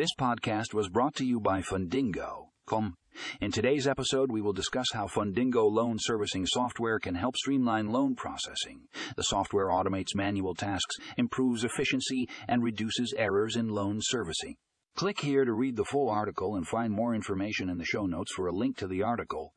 This podcast was brought to you by Fundingo. Com. In today's episode, we will discuss how Fundingo loan servicing software can help streamline loan processing. The software automates manual tasks, improves efficiency, and reduces errors in loan servicing. Click here to read the full article and find more information in the show notes for a link to the article